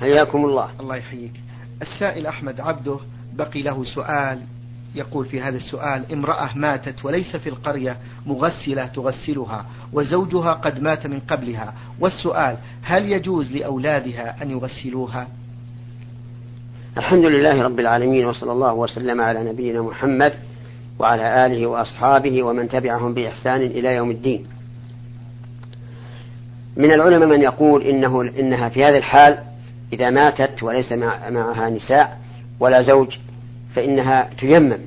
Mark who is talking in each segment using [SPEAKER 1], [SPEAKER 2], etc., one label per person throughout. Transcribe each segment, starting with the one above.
[SPEAKER 1] حياكم الله.
[SPEAKER 2] الله يحييك. السائل أحمد عبده بقي له سؤال يقول في هذا السؤال امرأة ماتت وليس في القرية مغسلة تغسلها وزوجها قد مات من قبلها. والسؤال هل يجوز لأولادها أن يغسلوها؟
[SPEAKER 1] الحمد لله رب العالمين وصلى الله وسلم على نبينا محمد وعلى آله وأصحابه ومن تبعهم بإحسان إلى يوم الدين. من العلماء من يقول إنه إنها في هذا الحال إذا ماتت وليس معها نساء ولا زوج فإنها تيمم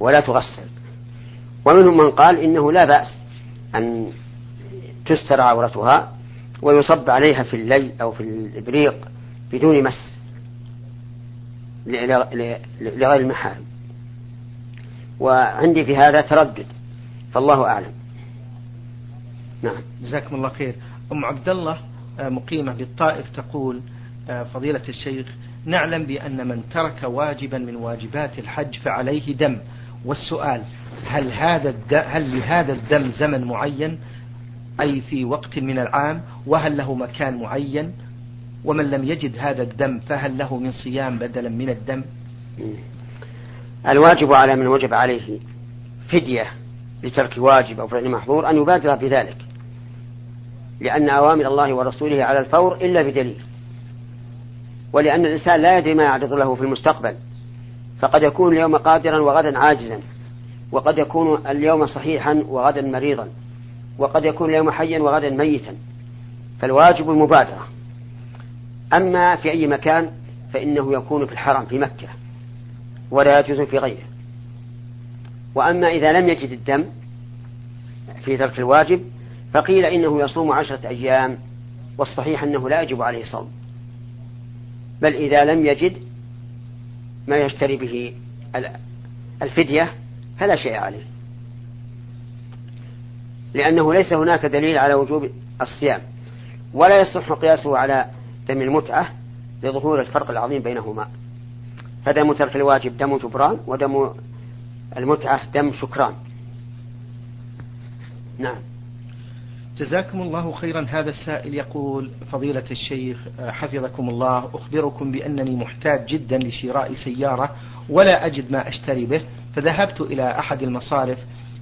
[SPEAKER 1] ولا تغسل. ومنهم من قال إنه لا بأس أن تستر عورتها ويصب عليها في اللي أو في الإبريق بدون مس لغير المحارم. وعندي في هذا تردد فالله أعلم.
[SPEAKER 2] نعم. جزاكم الله خير. أم عبد الله آه، مقيمة بالطائف تقول فضيلة الشيخ نعلم بأن من ترك واجبا من واجبات الحج فعليه دم. والسؤال هل هذا هل لهذا الدم زمن معين؟ أي في وقت من العام؟ وهل له مكان معين؟ ومن لم يجد هذا الدم فهل له من صيام بدلا من الدم؟
[SPEAKER 1] الواجب على من وجب عليه فدية لترك واجب أو فعل محظور أن يبادر بذلك لأن أوامر الله ورسوله على الفور إلا بدليل. ولأن الإنسان لا يدري ما يعرض له في المستقبل. فقد يكون اليوم قادرا وغدا عاجزا. وقد يكون اليوم صحيحا وغدا مريضا. وقد يكون اليوم حيا وغدا ميتا. فالواجب المبادرة. أما في أي مكان فإنه يكون في الحرم في مكة. ولا يجوز في غيره. وأما إذا لم يجد الدم في ترك الواجب فقيل إنه يصوم عشرة أيام والصحيح أنه لا يجب عليه صوم. بل إذا لم يجد ما يشتري به الفدية فلا شيء عليه. لأنه ليس هناك دليل على وجوب الصيام ولا يصح قياسه على دم المتعة لظهور الفرق العظيم بينهما. فدم ترك الواجب دم جبران ودم المتعة دم شكران. نعم.
[SPEAKER 2] جزاكم الله خيرا. هذا السائل يقول فضيلة الشيخ حفظكم الله أخبركم بأنني محتاج جدا لشراء سيارة ولا أجد ما أشتري به فذهبت إلى أحد المصارف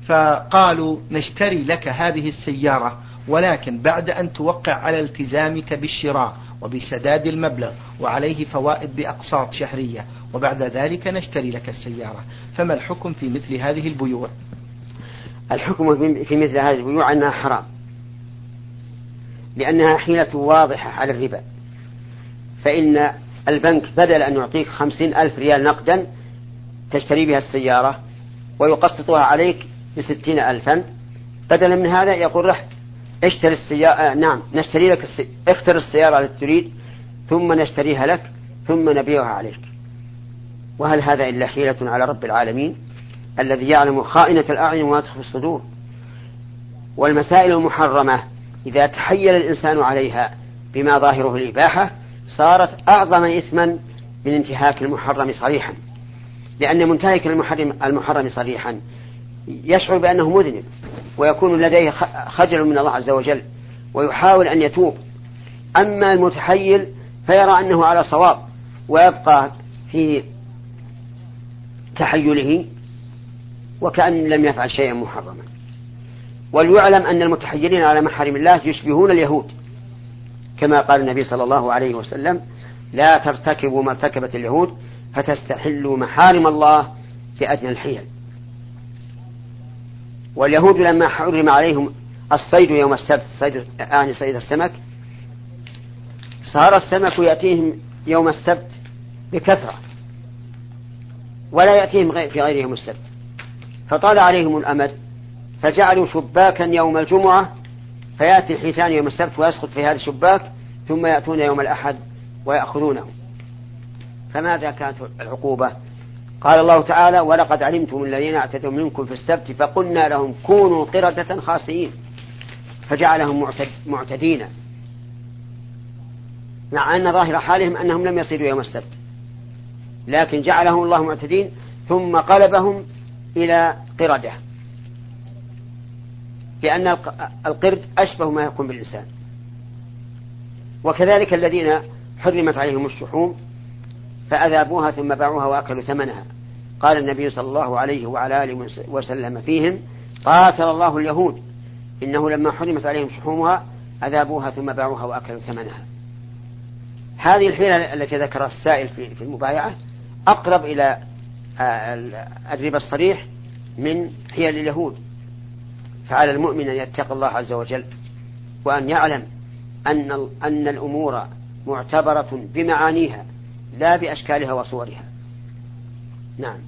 [SPEAKER 2] فقالوا نشتري لك هذه السيارة ولكن بعد أن توقع على التزامك بالشراء وبسداد المبلغ وعليه فوائد بأقساط شهرية وبعد ذلك نشتري لك السيارة. فما الحكم في مثل هذه البيوع؟
[SPEAKER 1] الحكم في مثل هذه البيوع أنها حرام. لأنها حيلة واضحة على الربا. فإن البنك بدل أن يعطيك خمسين ألف ريال نقدا تشتري بها السيارة ويقسطها عليك بستين ألفا. بدلا من هذا يقول رح اشتري السيارة آه نعم نشتري لك السي... اختر السيارة التي تريد ثم نشتريها لك ثم نبيعها عليك. وهل هذا إلا حيلة على رب العالمين؟ الذي يعلم خائنة الأعين وما تخفي الصدور. والمسائل المحرمة إذا تحيل الإنسان عليها بما ظاهره الإباحة صارت أعظم إثما من انتهاك المحرم صريحا. لأن منتهك المحرم, المحرم صريحا يشعر بأنه مذنب ويكون لديه خجل من الله عز وجل ويحاول أن يتوب. أما المتحيل فيرى أنه على صواب ويبقى في تحيله وكأن لم يفعل شيئا محرما. وليعلم أن المتحيلين على محارم الله يشبهون اليهود. كما قال النبي صلى الله عليه وسلم لا ترتكبوا ما ارتكبت اليهود فتستحلوا محارم الله في أدنى الحيل. واليهود لما حرم عليهم الصيد يوم السبت صيد يعني صيد السمك صار السمك يأتيهم يوم السبت بكثرة ولا يأتيهم في غير يوم السبت. فطال عليهم الأمد فجعلوا شباكا يوم الجمعة فيأتي الحيتان يوم السبت ويسقط في هذا الشباك ثم يأتون يوم الأحد ويأخذونه. فماذا كانت العقوبة؟ قال الله تعالى ولقد علمتم الذين اعتدوا منكم في السبت فقلنا لهم كونوا قردة خاسئين فجعلهم معتدين. مع أن ظاهر حالهم أنهم لم يصيدوا يوم السبت. لكن جعلهم الله معتدين ثم قلبهم إلى قردة. لأن القرد أشبه ما يكون بالإنسان. وكذلك الذين حرمت عليهم الشحوم فأذابوها ثم باعوها وأكلوا ثمنها. قال النبي صلى الله عليه وعلى آله وسلم فيهم قاتل الله اليهود. إنه لما حرمت عليهم شحومها أذابوها ثم باعوها وأكلوا ثمنها. هذه الحيلة التي ذكرها السائل في المبايعة أقرب إلى آه، الربا الصريح من حيل اليهود. فعلى المؤمن أن يتقي الله عز وجل وأن يعلم أن أن الأمور معتبرة بمعانيها لا بأشكالها وصورها. نعم.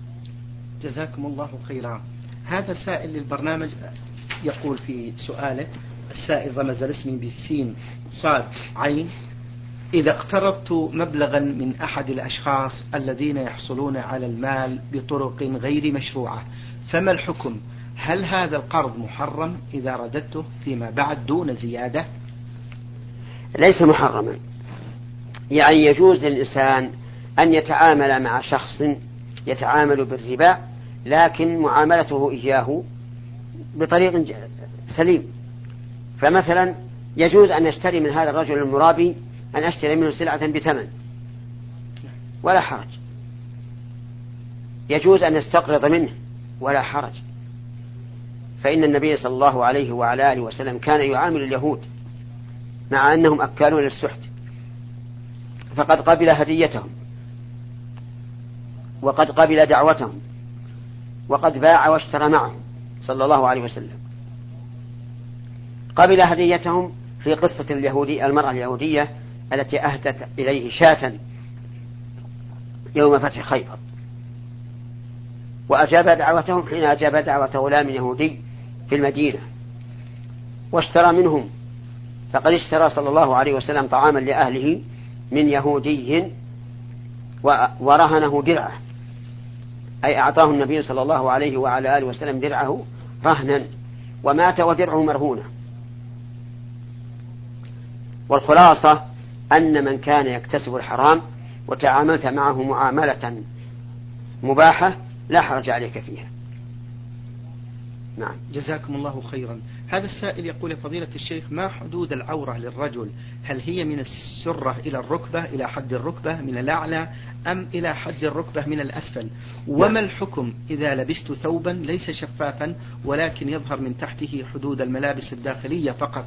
[SPEAKER 2] جزاكم الله خيرا هذا سائل للبرنامج يقول في سؤاله السائل رمز الاسم بالسين صاد عين إذا اقترضت مبلغا من أحد الأشخاص الذين يحصلون على المال بطرق غير مشروعة فما الحكم؟ هل هذا القرض محرم إذا رددته فيما بعد دون زيادة؟
[SPEAKER 1] ليس محرما. يعني يجوز للإنسان أن يتعامل مع شخص يتعامل بالربا لكن معاملته إياه بطريق سليم. فمثلا يجوز أن نشتري من هذا الرجل المرابي أن أشتري منه سلعة بثمن. ولا حرج. يجوز أن نستقرض منه ولا حرج. فإن النبي صلى الله عليه وعلى آله وسلم كان يعامل اليهود مع أنهم أكالون للسحت فقد قبل هديتهم وقد قبل دعوتهم وقد باع واشترى معهم صلى الله عليه وسلم. قبل هديتهم في قصة اليهودي المرأة اليهودية التي أهدت إليه شاة يوم فتح خيبر. وأجاب دعوتهم حين أجاب دعوة غلام يهودي في المدينة واشترى منهم فقد اشترى صلى الله عليه وسلم طعاما لأهله من يهودي ورهنه درعه. أي أعطاه النبي صلى الله عليه وعلى آله وسلم درعه رهنا ومات ودرعه مرهونة. والخلاصة أن من كان يكتسب الحرام وتعاملت معه معاملة مباحة لا حرج عليك فيها.
[SPEAKER 2] نعم. جزاكم الله خيرا. هذا السائل يقول فضيلة الشيخ ما حدود العورة للرجل؟ هل هي من السرة إلى الركبة إلى حد الركبة من الأعلى أم إلى حد الركبة من الأسفل؟ وما نعم. الحكم إذا لبست ثوبا ليس شفافا ولكن يظهر من تحته حدود الملابس الداخلية فقط؟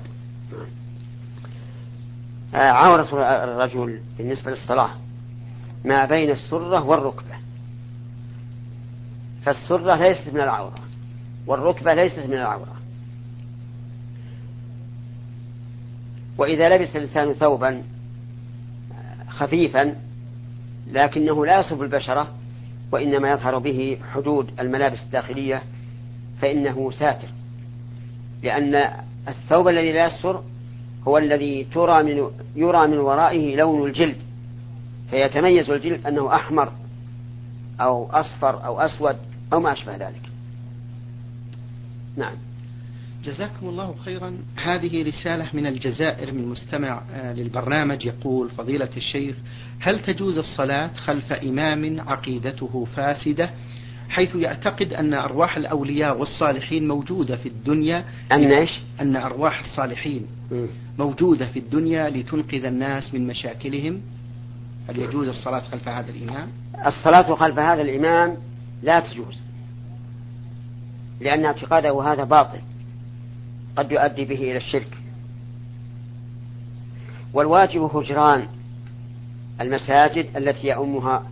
[SPEAKER 1] آه، عورة الرجل بالنسبة للصلاة. ما بين السرة والركبة. فالسرة ليست من العورة. والركبة ليست من العورة. وإذا لبس الإنسان ثوبا خفيفا لكنه لا يصف البشرة وإنما يظهر به حدود الملابس الداخلية فإنه ساتر. لأن الثوب الذي لا يستر هو الذي ترى من يرى من ورائه لون الجلد. فيتميز الجلد أنه أحمر أو أصفر أو أسود أو ما أشبه ذلك. نعم.
[SPEAKER 2] جزاكم الله خيرا. هذه رسالة من الجزائر من مستمع آه، للبرنامج يقول فضيلة الشيخ هل تجوز الصلاة خلف إمام عقيدته فاسدة؟ حيث يعتقد أن أرواح الأولياء والصالحين موجودة في الدنيا
[SPEAKER 1] أن إيش؟
[SPEAKER 2] أن أرواح الصالحين موجودة في الدنيا لتنقذ الناس من مشاكلهم. هل يجوز الصلاة خلف هذا الإمام؟
[SPEAKER 1] الصلاة خلف هذا الإمام لا تجوز. لأن اعتقاده هذا باطل. قد يؤدي به إلى الشرك. والواجب هجران المساجد التي يؤمها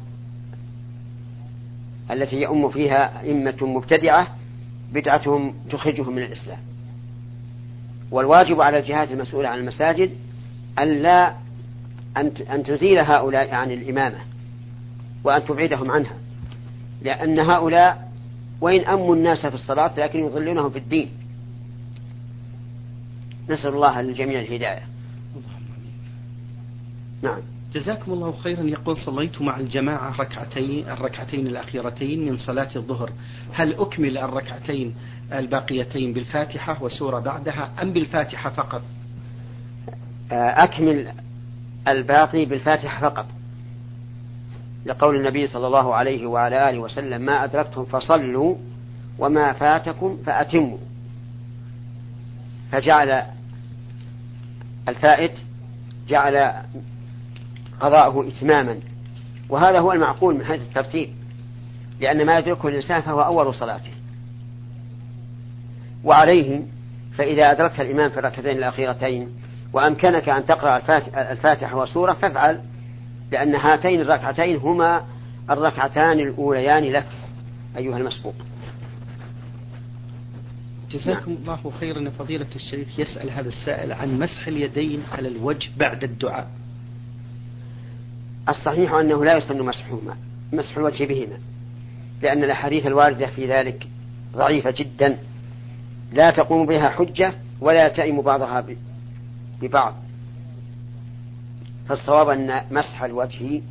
[SPEAKER 1] التي يؤم فيها أئمة مبتدعة بدعتهم تخرجهم من الإسلام. والواجب على الجهات المسؤولة عن المساجد ألا أن تزيل هؤلاء عن الإمامة وأن تبعدهم عنها. لأن هؤلاء وإن أموا الناس في الصلاة لكن يضلونهم في الدين. نسأل الله للجميع الهداية.
[SPEAKER 2] نعم. جزاكم الله خيرا. يقول صليت مع الجماعة ركعتين الركعتين الأخيرتين من صلاة الظهر. هل أكمل الركعتين الباقيتين بالفاتحة وسورة بعدها أم بالفاتحة فقط؟
[SPEAKER 1] آه، أكمل الباقي بالفاتحة فقط. لقول النبي صلى الله عليه وعلى آله وسلم ما أدركتم فصلوا وما فاتكم فأتموا. فجعل الفائت جعل قضاءه إتماما. وهذا هو المعقول من حيث الترتيب لأن ما يدركه الإنسان فهو أول صلاته. وعليه فإذا أدركت الإمام في الركعتين الأخيرتين وأمكنك أن تقرأ الفاتحة وسورة فافعل لأن هاتين الركعتين هما الركعتان الأوليان لك أيها المسبوق.
[SPEAKER 2] جزاكم نعم. الله خيرا. فضيلة الشريف يسأل هذا السائل عن مسح اليدين على الوجه بعد الدعاء.
[SPEAKER 1] الصحيح أنه لا يسن مسحهما مسح الوجه بهما لأن الأحاديث الواردة في ذلك ضعيفة جدا. لا تقوم بها حجة ولا يتئم بعضها ببعض. فالصواب أن مسح الوجه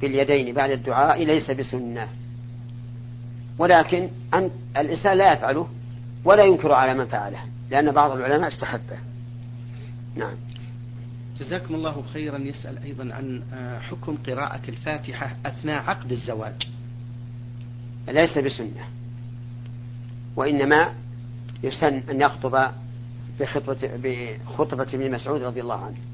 [SPEAKER 1] باليدين بعد الدعاء ليس بسنة. ولكن أن الإنسان لا يفعله ولا ينكر على من فعله لأن بعض العلماء استحبه. نعم.
[SPEAKER 2] جزاكم الله خيرا. يسأل أيضا عن آه، حكم قراءة الفاتحة أثناء عقد الزواج.
[SPEAKER 1] ليس بسنة. وإنما يسن أن يخطب بخطبة, بخطبة ابن مسعود رضي الله عنه.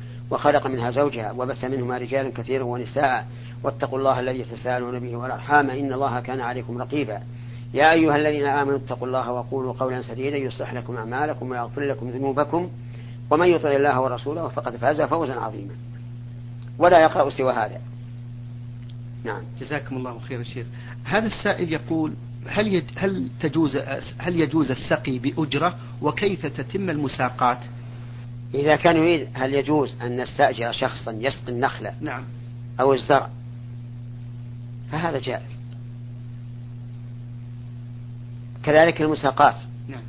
[SPEAKER 1] وخلق منها زوجها وبث منهما رجالا كثيرا ونساء. واتقوا الله الذي تساءلون به والأرحام. إن الله كان عليكم رقيبا. يا أيها الذين آمنوا اتقوا الله وقولوا قولا سديدا يصلح لكم أعمالكم ويغفر لكم ذنوبكم. ومن يطع الله ورسوله فقد فاز فوزا عظيما. ولا يقرأ سوى هذا.
[SPEAKER 2] نعم. جزاكم الله خير شيخ. هذا السائل يقول هل هل تجوز هل يجوز السقي بأجرة؟ وكيف تتم المساقات؟
[SPEAKER 1] إذا كان يريد هل يجوز أن نستأجر شخصا يسقي النخلة
[SPEAKER 2] نعم.
[SPEAKER 1] أو الزرع؟ فهذا جائز. كذلك المساقات.
[SPEAKER 2] نعم.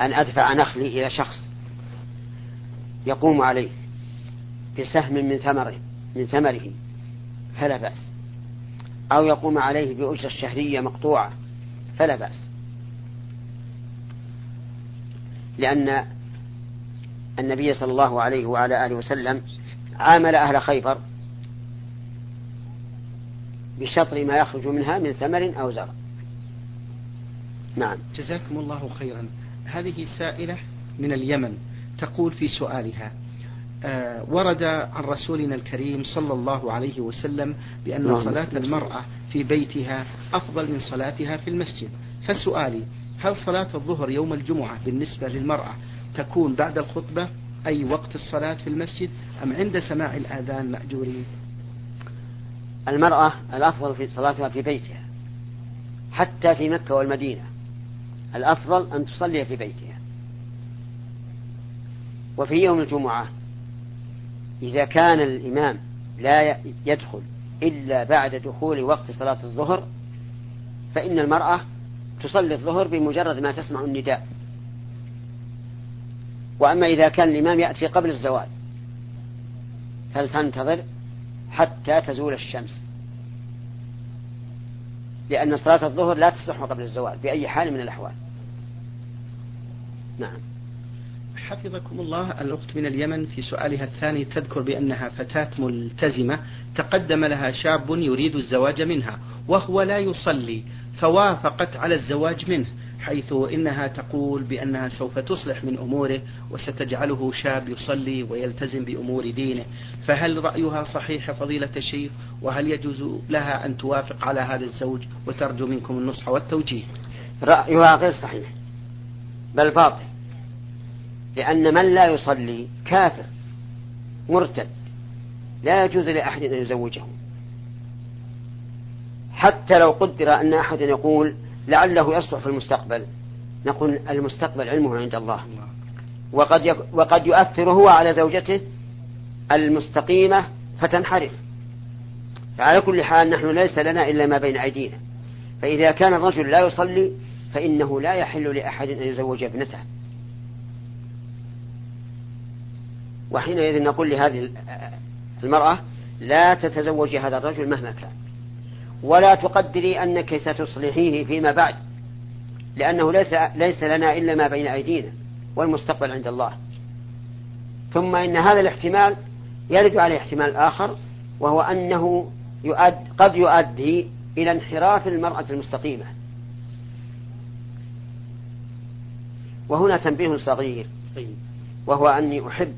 [SPEAKER 1] أن أدفع نخلي إلى شخص يقوم عليه بسهم من ثمره من ثمره فلا بأس. أو يقوم عليه بأجرة شهرية مقطوعة فلا بأس. لأن النبي صلى الله عليه وعلى آله وسلم عامل أهل خيبر بشطر ما يخرج منها من ثمر أو زرع. نعم.
[SPEAKER 2] جزاكم الله خيرا. هذه سائلة من اليمن تقول في سؤالها آه ورد عن رسولنا الكريم صلى الله عليه وسلم بأن نعم. صلاة المرأة في بيتها أفضل من صلاتها في المسجد. فسؤالي هل صلاة الظهر يوم الجمعة بالنسبة للمرأة تكون بعد الخطبة أي وقت الصلاة في المسجد أم عند سماع الآذان مأجورين
[SPEAKER 1] المرأة الأفضل في صلاتها في بيتها حتى في مكة والمدينة. الأفضل أن تصلي في بيتها. وفي يوم الجمعة إذا كان الإمام لا يدخل إلا بعد دخول وقت صلاة الظهر فإن المرأة تصلي الظهر بمجرد ما تسمع النداء. وأما إذا كان الإمام يأتي قبل الزوال فلتنتظر حتى تزول الشمس؟ لأن صلاة الظهر لا تصح قبل الزوال بأي حال من الأحوال. نعم.
[SPEAKER 2] حفظكم الله الأخت من اليمن في سؤالها الثاني تذكر بأنها فتاة ملتزمة تقدم لها شاب يريد الزواج منها وهو لا يصلي فوافقت على الزواج منه. حيث إنها تقول بأنها سوف تصلح من أموره وستجعله شاب يصلي ويلتزم بأمور دينه. فهل رأيها صحيح فضيلة الشيخ؟ وهل يجوز لها أن توافق على هذا الزوج وترجو منكم النصح والتوجيه؟
[SPEAKER 1] رأيها غير صحيح بل باطل لأن من لا يصلي كافر مرتد لا يجوز لأحد أن يزوجه. حتى لو قدر أن أحدا يقول لعله يصلح في المستقبل. نقول المستقبل علمه عند الله. وقد وقد يؤثر هو على زوجته المستقيمة فتنحرف. فعلى كل حال نحن ليس لنا إلا ما بين أيدينا. فإذا كان الرجل لا يصلي فإنه لا يحل لأحد أن يزوج ابنته. وحينئذ نقول لهذه المرأة لا تتزوج هذا الرجل مهما كان. ولا تقدري أنك ستصلحيه فيما بعد لأنه ليس, ليس لنا إلا ما بين أيدينا والمستقبل عند الله. ثم إن هذا الاحتمال يرد عليه احتمال آخر وهو أنه يؤد قد يؤدي إلى انحراف المرأة المستقيمة. وهنا تنبيه صغير وهو أني أحب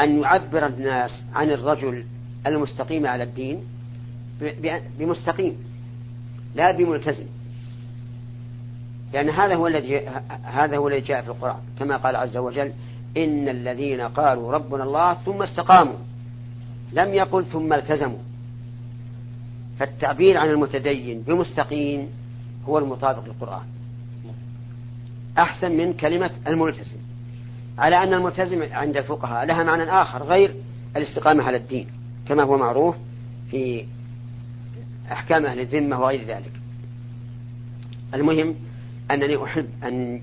[SPEAKER 1] أن يعبر الناس عن الرجل المستقيم على الدين بمستقيم لا بملتزم. لأن هذا هو الذي هذا هو الذي جاء في القرآن. كما قال عز وجل إن الذين قالوا ربنا الله ثم استقاموا لم يقل ثم التزموا. فالتعبير عن المتدين بمستقيم هو المطابق للقرآن. أحسن من كلمة الملتزم. على أن الملتزم عند الفقهاء لها معنى آخر غير الاستقامة على الدين كما هو معروف في أحكام أهل الذمة وغير ذلك. المهم أنني أحب أن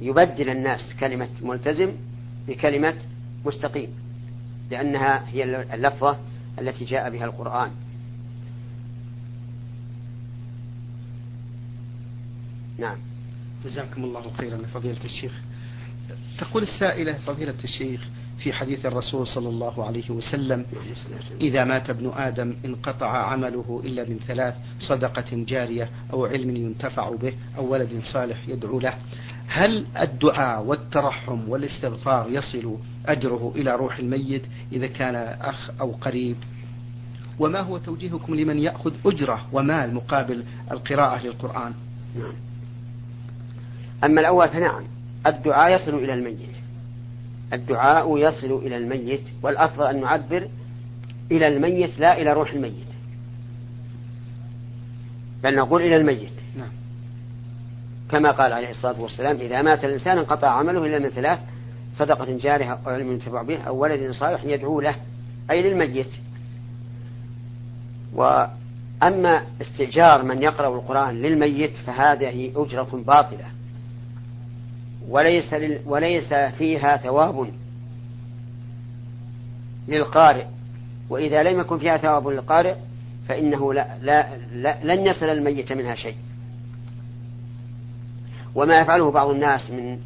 [SPEAKER 1] يبدل الناس كلمة ملتزم بكلمة مستقيم لأنها هي اللفظة التي جاء بها القرآن. نعم.
[SPEAKER 2] جزاكم الله خيرا فضيلة الشيخ. تقول السائلة فضيلة الشيخ في حديث الرسول صلى الله عليه وسلم إذا مات ابن آدم انقطع عمله إلا من ثلاث صدقة جارية أو علم ينتفع به أو ولد صالح يدعو له. هل الدعاء والترحم والاستغفار يصل أجره إلى روح الميت إذا كان أخ أو قريب؟ وما هو توجيهكم لمن يأخذ أجرة ومال مقابل القراءة للقرآن؟ نعم.
[SPEAKER 1] أما الأول فنعم الدعاء يصل إلى الميت. الدعاء يصل إلى الميت والأفضل أن نعبر إلى الميت لا إلى روح الميت. بل نقول إلى الميت. نعم. كما قال عليه الصلاة والسلام إذا مات الإنسان انقطع عمله إلا من ثلاث صدقة جارية أو علم ينتفع به أو ولد صالح يدعو له أي للميت. وأما استئجار من يقرأ القرآن للميت فهذه أجرة باطلة. وليس وليس فيها ثواب للقارئ. وإذا لم يكن فيها ثواب للقارئ فإنه لا لا لا لن يصل الميت منها شيء. وما يفعله بعض الناس من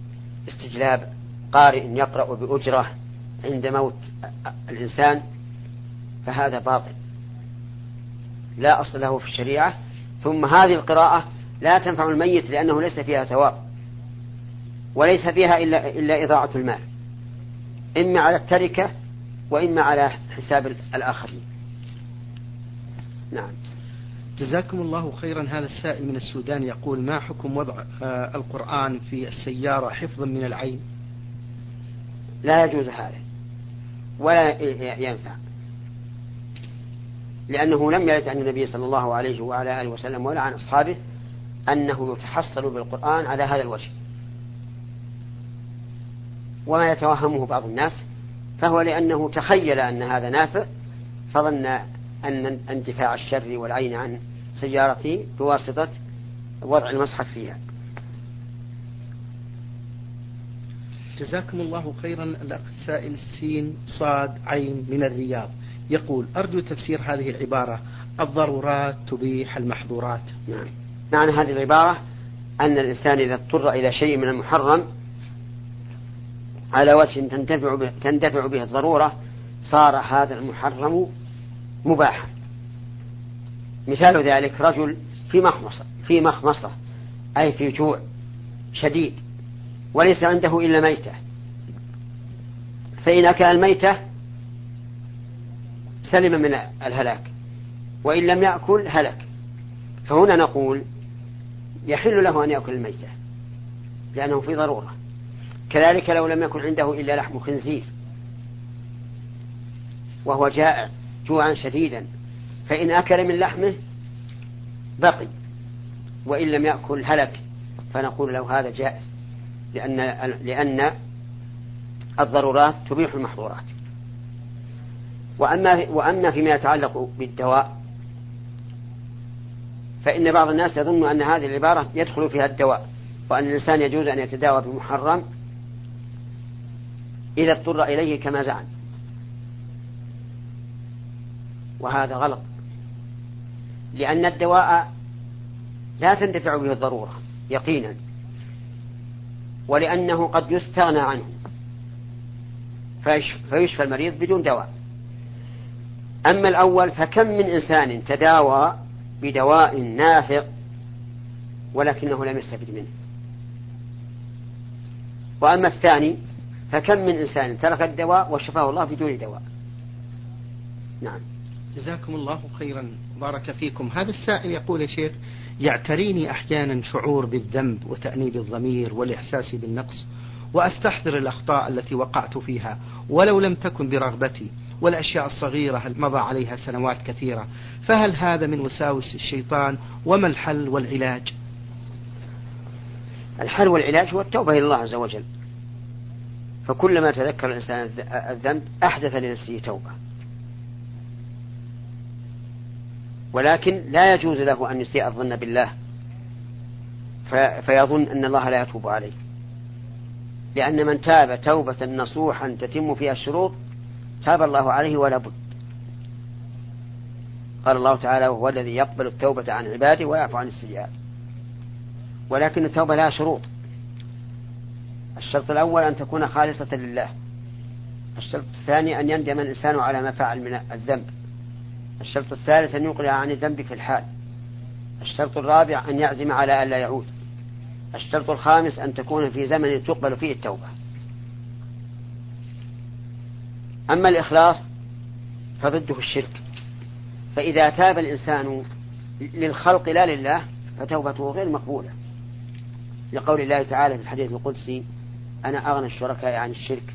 [SPEAKER 1] استجلاب قارئ يقرأ بأجرة عند موت الإنسان فهذا باطل. لا أصل له في الشريعة. ثم هذه القراءة لا تنفع الميت لأنه ليس فيها ثواب. وليس فيها إلا, إلا إضاعة المال. إما على التركة وإما على حساب الآخرين. نعم.
[SPEAKER 2] جزاكم الله خيرا. هذا السائل من السودان يقول ما حكم وضع آه، القرآن في السيارة حفظا من العين؟
[SPEAKER 1] لا يجوز هذا. ولا ينفع. لأنه لم يرد عن النبي صلى الله عليه وعلى آله وسلم ولا عن أصحابه أنه يتحصل بالقرآن على هذا الوجه. وما يتوهمه بعض الناس فهو لأنه تخيل أن هذا نافع فظن أن انتفاع الشر والعين عن سيارته بواسطة وضع المصحف فيها.
[SPEAKER 2] جزاكم الله خيرا. الأخ السائل سين صاد عين من الرياض. يقول أرجو تفسير هذه العبارة. الضرورات تبيح المحظورات.
[SPEAKER 1] نعم. معنى هذه العبارة أن الإنسان إذا اضطر إلى شيء من المحرم على وجه تنتفع به, تندفع به الضرورة صار هذا المحرم مباحا. مثال ذلك رجل في مخمصة في مخمصة أي في جوع شديد وليس عنده إلا ميتة. فإن أكل الميتة سلم من الهلاك وإن لم يأكل هلك. فهنا نقول يحل له أن يأكل الميتة لأنه في ضرورة. كذلك لو لم يكن عنده إلا لحم خنزير وهو جائع جوعا شديدا فإن أكل من لحمه بقي وإن لم يأكل هلك فنقول له هذا جائز لأن لأن الضرورات تبيح المحظورات. وأما وأما فيما يتعلق بالدواء فإن بعض الناس يظن أن هذه العبارة يدخل فيها الدواء وأن الإنسان يجوز أن يتداوى بمحرم إذا اضطر إليه كما زعم. وهذا غلط. لأن الدواء لا تندفع به الضرورة يقينا. ولأنه قد يستغنى عنه. فيشفى المريض بدون دواء. أما الأول فكم من إنسان تداوى بدواء نافع ولكنه لم يستفد منه؟ وأما الثاني فكم من إنسان ترك الدواء وشفاه الله بدون دواء؟ نعم.
[SPEAKER 2] جزاكم الله خيرا. بارك فيكم. هذا السائل يقول يا شيخ يعتريني أحيانا شعور بالذنب وتأنيب الضمير والإحساس بالنقص وأستحضر الأخطاء التي وقعت فيها ولو لم تكن برغبتي والأشياء الصغيرة مضى عليها سنوات كثيرة فهل هذا من وساوس الشيطان؟ وما الحل والعلاج؟
[SPEAKER 1] الحل والعلاج هو التوبة إلى الله عز وجل. فكلما تذكر الإنسان الذنب أحدث لنفسه توبة. ولكن لا يجوز له أن يسيء الظن بالله. فيظن أن الله لا يتوب عليه. لأن من تاب توبة نصوحا تتم فيها الشروط تاب الله عليه ولا بد. قال الله تعالى وهو الذي يقبل التوبة عن عباده ويعفو عن السيئات. ولكن التوبة لها شروط. الشرط الأول أن تكون خالصة لله. الشرط الثاني أن يندم الإنسان على ما فعل من الذنب. الشرط الثالث أن يقلع عن الذنب في الحال. الشرط الرابع أن يعزم على ألا يعود. الشرط الخامس أن تكون في زمن تقبل فيه التوبة. أما الإخلاص فضده الشرك. فإذا تاب الإنسان للخلق لا لله فتوبته غير مقبولة. لقول الله تعالى في الحديث القدسي أنا أغنى الشركاء عن الشرك.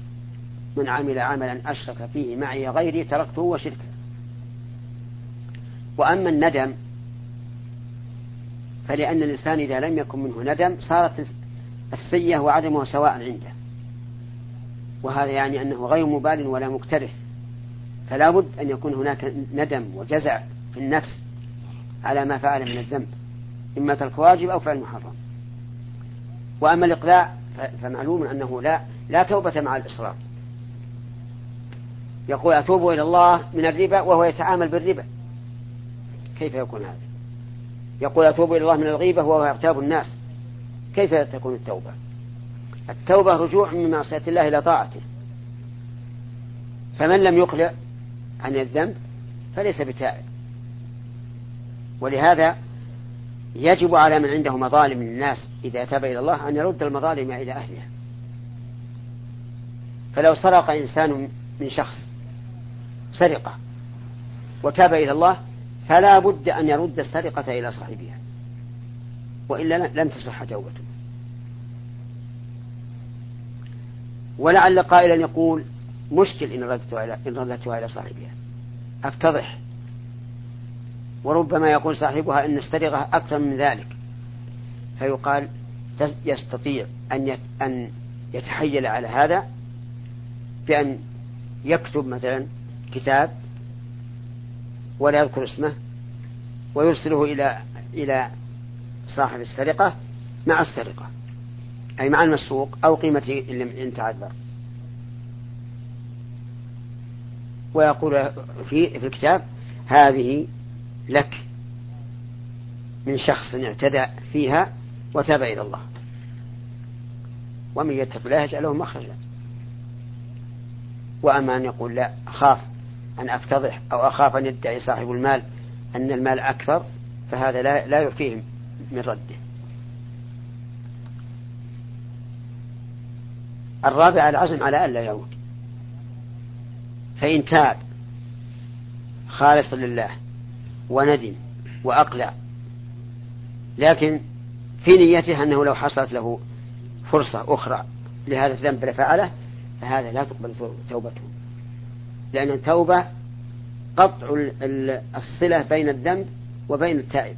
[SPEAKER 1] من عمل عملا أشرك فيه معي غيري تركته وشركه. وأما الندم فلأن الإنسان إذا لم يكن منه ندم صارت السيئة وعدمه سواء عنده. وهذا يعني أنه غير مبال ولا مكترث. فلا بد أن يكون هناك ندم وجزع في النفس على ما فعل من الذنب إما ترك واجب أو فعل محرم. وأما الإقلاع فمعلوم أنه لا لا توبة مع الإصرار. يقول أتوب إلى الله من الربا وهو يتعامل بالربا. كيف يكون هذا؟ يقول أتوب إلى الله من الغيبة وهو يغتاب الناس. كيف تكون التوبة؟ التوبة رجوع من معصية الله إلى طاعته. فمن لم يقلع عن الذنب فليس بتائب. ولهذا يجب على من عنده مظالم للناس إذا تاب إلى الله أن يرد المظالم إلى أهلها فلو سرق إنسان من شخص سرقة وتاب إلى الله فلا بد أن يرد السرقة إلى صاحبها وإلا لم تصح توبته. ولعل قائلا يقول مشكل إن رددتها إلى, إن رددتها إلى صاحبها. أفتضح. وربما يقول صاحبها إن السرقة أكثر من ذلك. فيقال يستطيع أن أن يتحيل على هذا بأن يكتب مثلا كتاب ولا يذكر اسمه ويرسله إلى إلى صاحب السرقة مع السرقة أي مع المسروق أو قيمته إن تعذر. ويقول في في الكتاب هذه لك من شخص اعتدى فيها وتاب إلى الله. ومن يتق الله يجعله مخرجا. وأما أن يقول لا أخاف أن أفتضح أو أخاف أن يدعي صاحب المال أن المال أكثر فهذا لا, لا يعفيه من رده. الرابع العزم على ألا يعود. فإن تاب خالصا لله وندم وأقلع. لكن في نيته أنه لو حصلت له فرصة أخرى لهذا الذنب لفعله فهذا لا تقبل توبته. لأن التوبة قطع الصلة بين الذنب وبين التائب.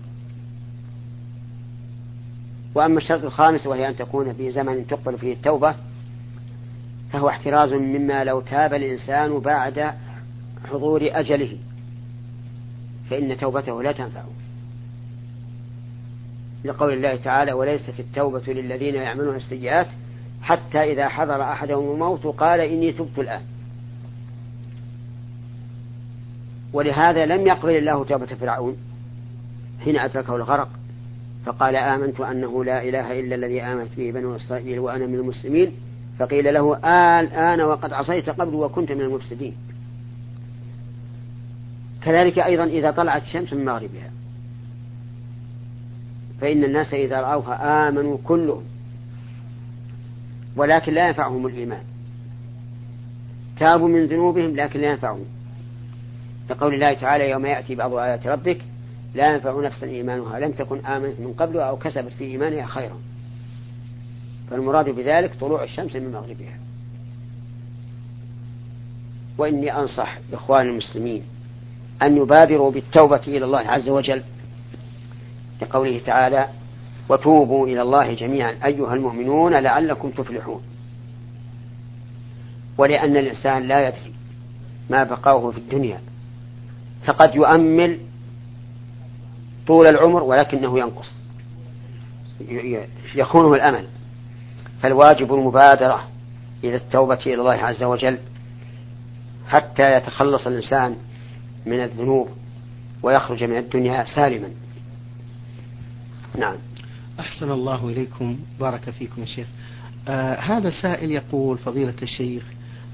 [SPEAKER 1] وأما الشرط الخامس وهي أن تكون في زمن تقبل فيه التوبة فهو احتراز مما لو تاب الإنسان بعد حضور أجله. فإن توبته لا تنفع. لقول الله تعالى وليست التوبة للذين يعملون السيئات حتى إذا حضر أحدهم الموت قال إني تبت الآن ولهذا لم يقبل الله توبة فرعون حين أدركه الغرق فقال آمنت أنه لا إله إلا الذي آمنت به بنو إسرائيل وأنا من المسلمين فقيل له الآن وقد عصيت قبل وكنت من المفسدين كذلك أيضا إذا طلعت الشمس من مغربها. فإن الناس إذا رأوها آمنوا كلهم ولكن لا ينفعهم الإيمان. تابوا من ذنوبهم لكن لا ينفعهم. لقول الله تعالى يوم يأتي بعض آيات ربك لا ينفع نفسا إيمانها. لم تكن آمنت من قبل أو كسبت في إيمانها خيرا. فالمراد بذلك طلوع الشمس من مغربها. وإني أنصح إخوان المسلمين أن يبادروا بالتوبة إلى الله عز وجل لقوله تعالى وتوبوا إلى الله جميعا أيها المؤمنون لعلكم تفلحون. ولأن الإنسان لا يدري ما بقاه في الدنيا فقد يؤمل طول العمر ولكنه ينقص يخونه الأمل. فالواجب المبادرة إلى التوبة إلى الله عز وجل حتى يتخلص الإنسان من الذنوب ويخرج من الدنيا سالما. نعم.
[SPEAKER 2] أحسن الله إليكم. بارك فيكم يا شيخ. آه هذا سائل يقول فضيلة الشيخ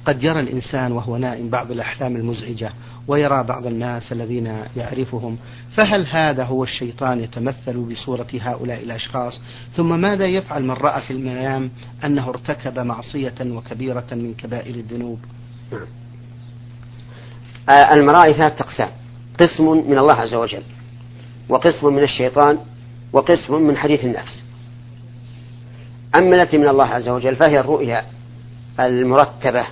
[SPEAKER 2] قد يرى الإنسان وهو نائم بعض الأحلام المزعجة ويرى بعض الناس الذين يعرفهم فهل هذا هو الشيطان يتمثل بصورة هؤلاء الأشخاص؟ ثم ماذا يفعل من رأى في المنام أنه ارتكب معصية وكبيرة من كبائر الذنوب؟
[SPEAKER 1] آه، المرائي ثلاث أقسام قسم من الله عز وجل وقسم من الشيطان وقسم من حديث النفس. أما التي من الله عز وجل فهي الرؤيا المرتبة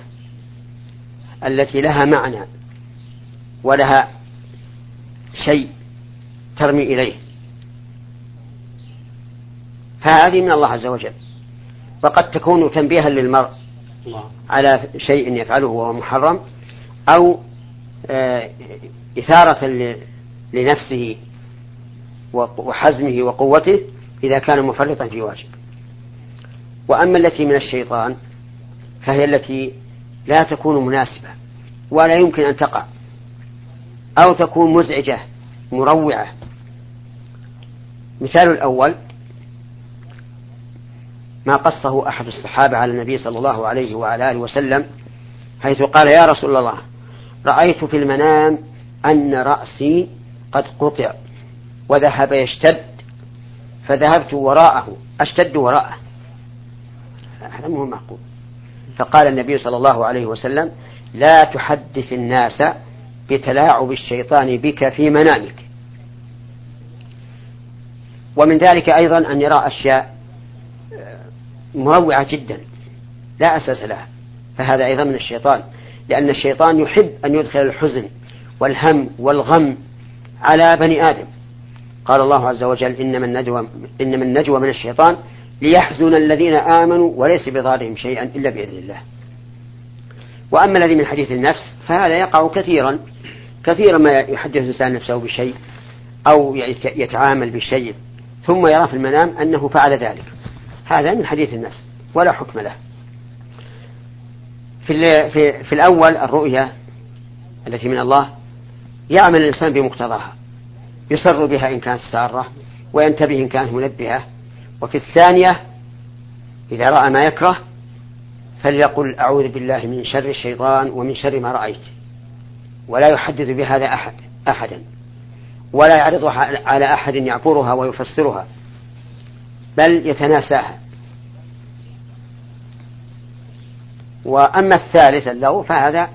[SPEAKER 1] التي لها معنى ولها شيء ترمي إليه. فهذه من الله عز وجل. وقد تكون تنبيها للمرء على شيء يفعله وهو محرم أو آه، إثارة لنفسه وحزمه وقوته إذا كان مفرطا في واجب. وأما التي من الشيطان فهي التي لا تكون مناسبة ولا يمكن أن تقع أو تكون مزعجة مروعة. مثال الأول ما قصه أحد الصحابة على النبي صلى الله عليه وعلى آله وسلم حيث قال يا رسول الله رأيت في المنام أن رأسي قد قطع وذهب يشتد فذهبت وراءه أشتد وراءه. هذا مو معقول. فقال النبي صلى الله عليه وسلم لا تحدث الناس بتلاعب الشيطان بك في منامك. ومن ذلك أيضا أن يرى أشياء مروعة جدا لا أساس لها فهذا أيضا من الشيطان. لأن الشيطان يحب أن يدخل الحزن والهم والغم على بني آدم. قال الله عز وجل إنما النجوى, إنما النجوى من الشيطان ليحزن الذين آمنوا وليس بضارهم شيئا إلا بإذن الله. وأما الذي من حديث النفس فهذا يقع كثيرا كثيرا ما يحدث الإنسان نفسه بشيء أو يتعامل بشيء ثم يرى في المنام أنه فعل ذلك. هذا من حديث النفس ولا حكم له. في, في, في الأول الرؤيا التي من الله يعمل الإنسان بمقتضاها يسر بها إن كانت سارة وينتبه إن كانت منبهة وفي الثانية إذا رأى ما يكره فليقل أعوذ بالله من شر الشيطان ومن شر ما رأيت. ولا يحدث بهذا أحد أحدا. ولا يعرضها على أحد يعبرها ويفسرها بل يتناساها. وأما الثالث اللغو فهذا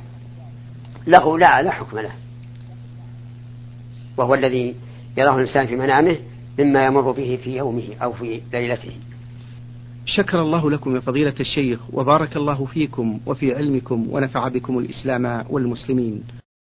[SPEAKER 1] لغو لا لا حكم له. وهو الذي يراه الإنسان في منامه مما يمر به في يومه أو في ليلته.
[SPEAKER 2] شكر الله لكم يا فضيلة الشيخ وبارك الله فيكم وفي علمكم ونفع بكم الإسلام والمسلمين.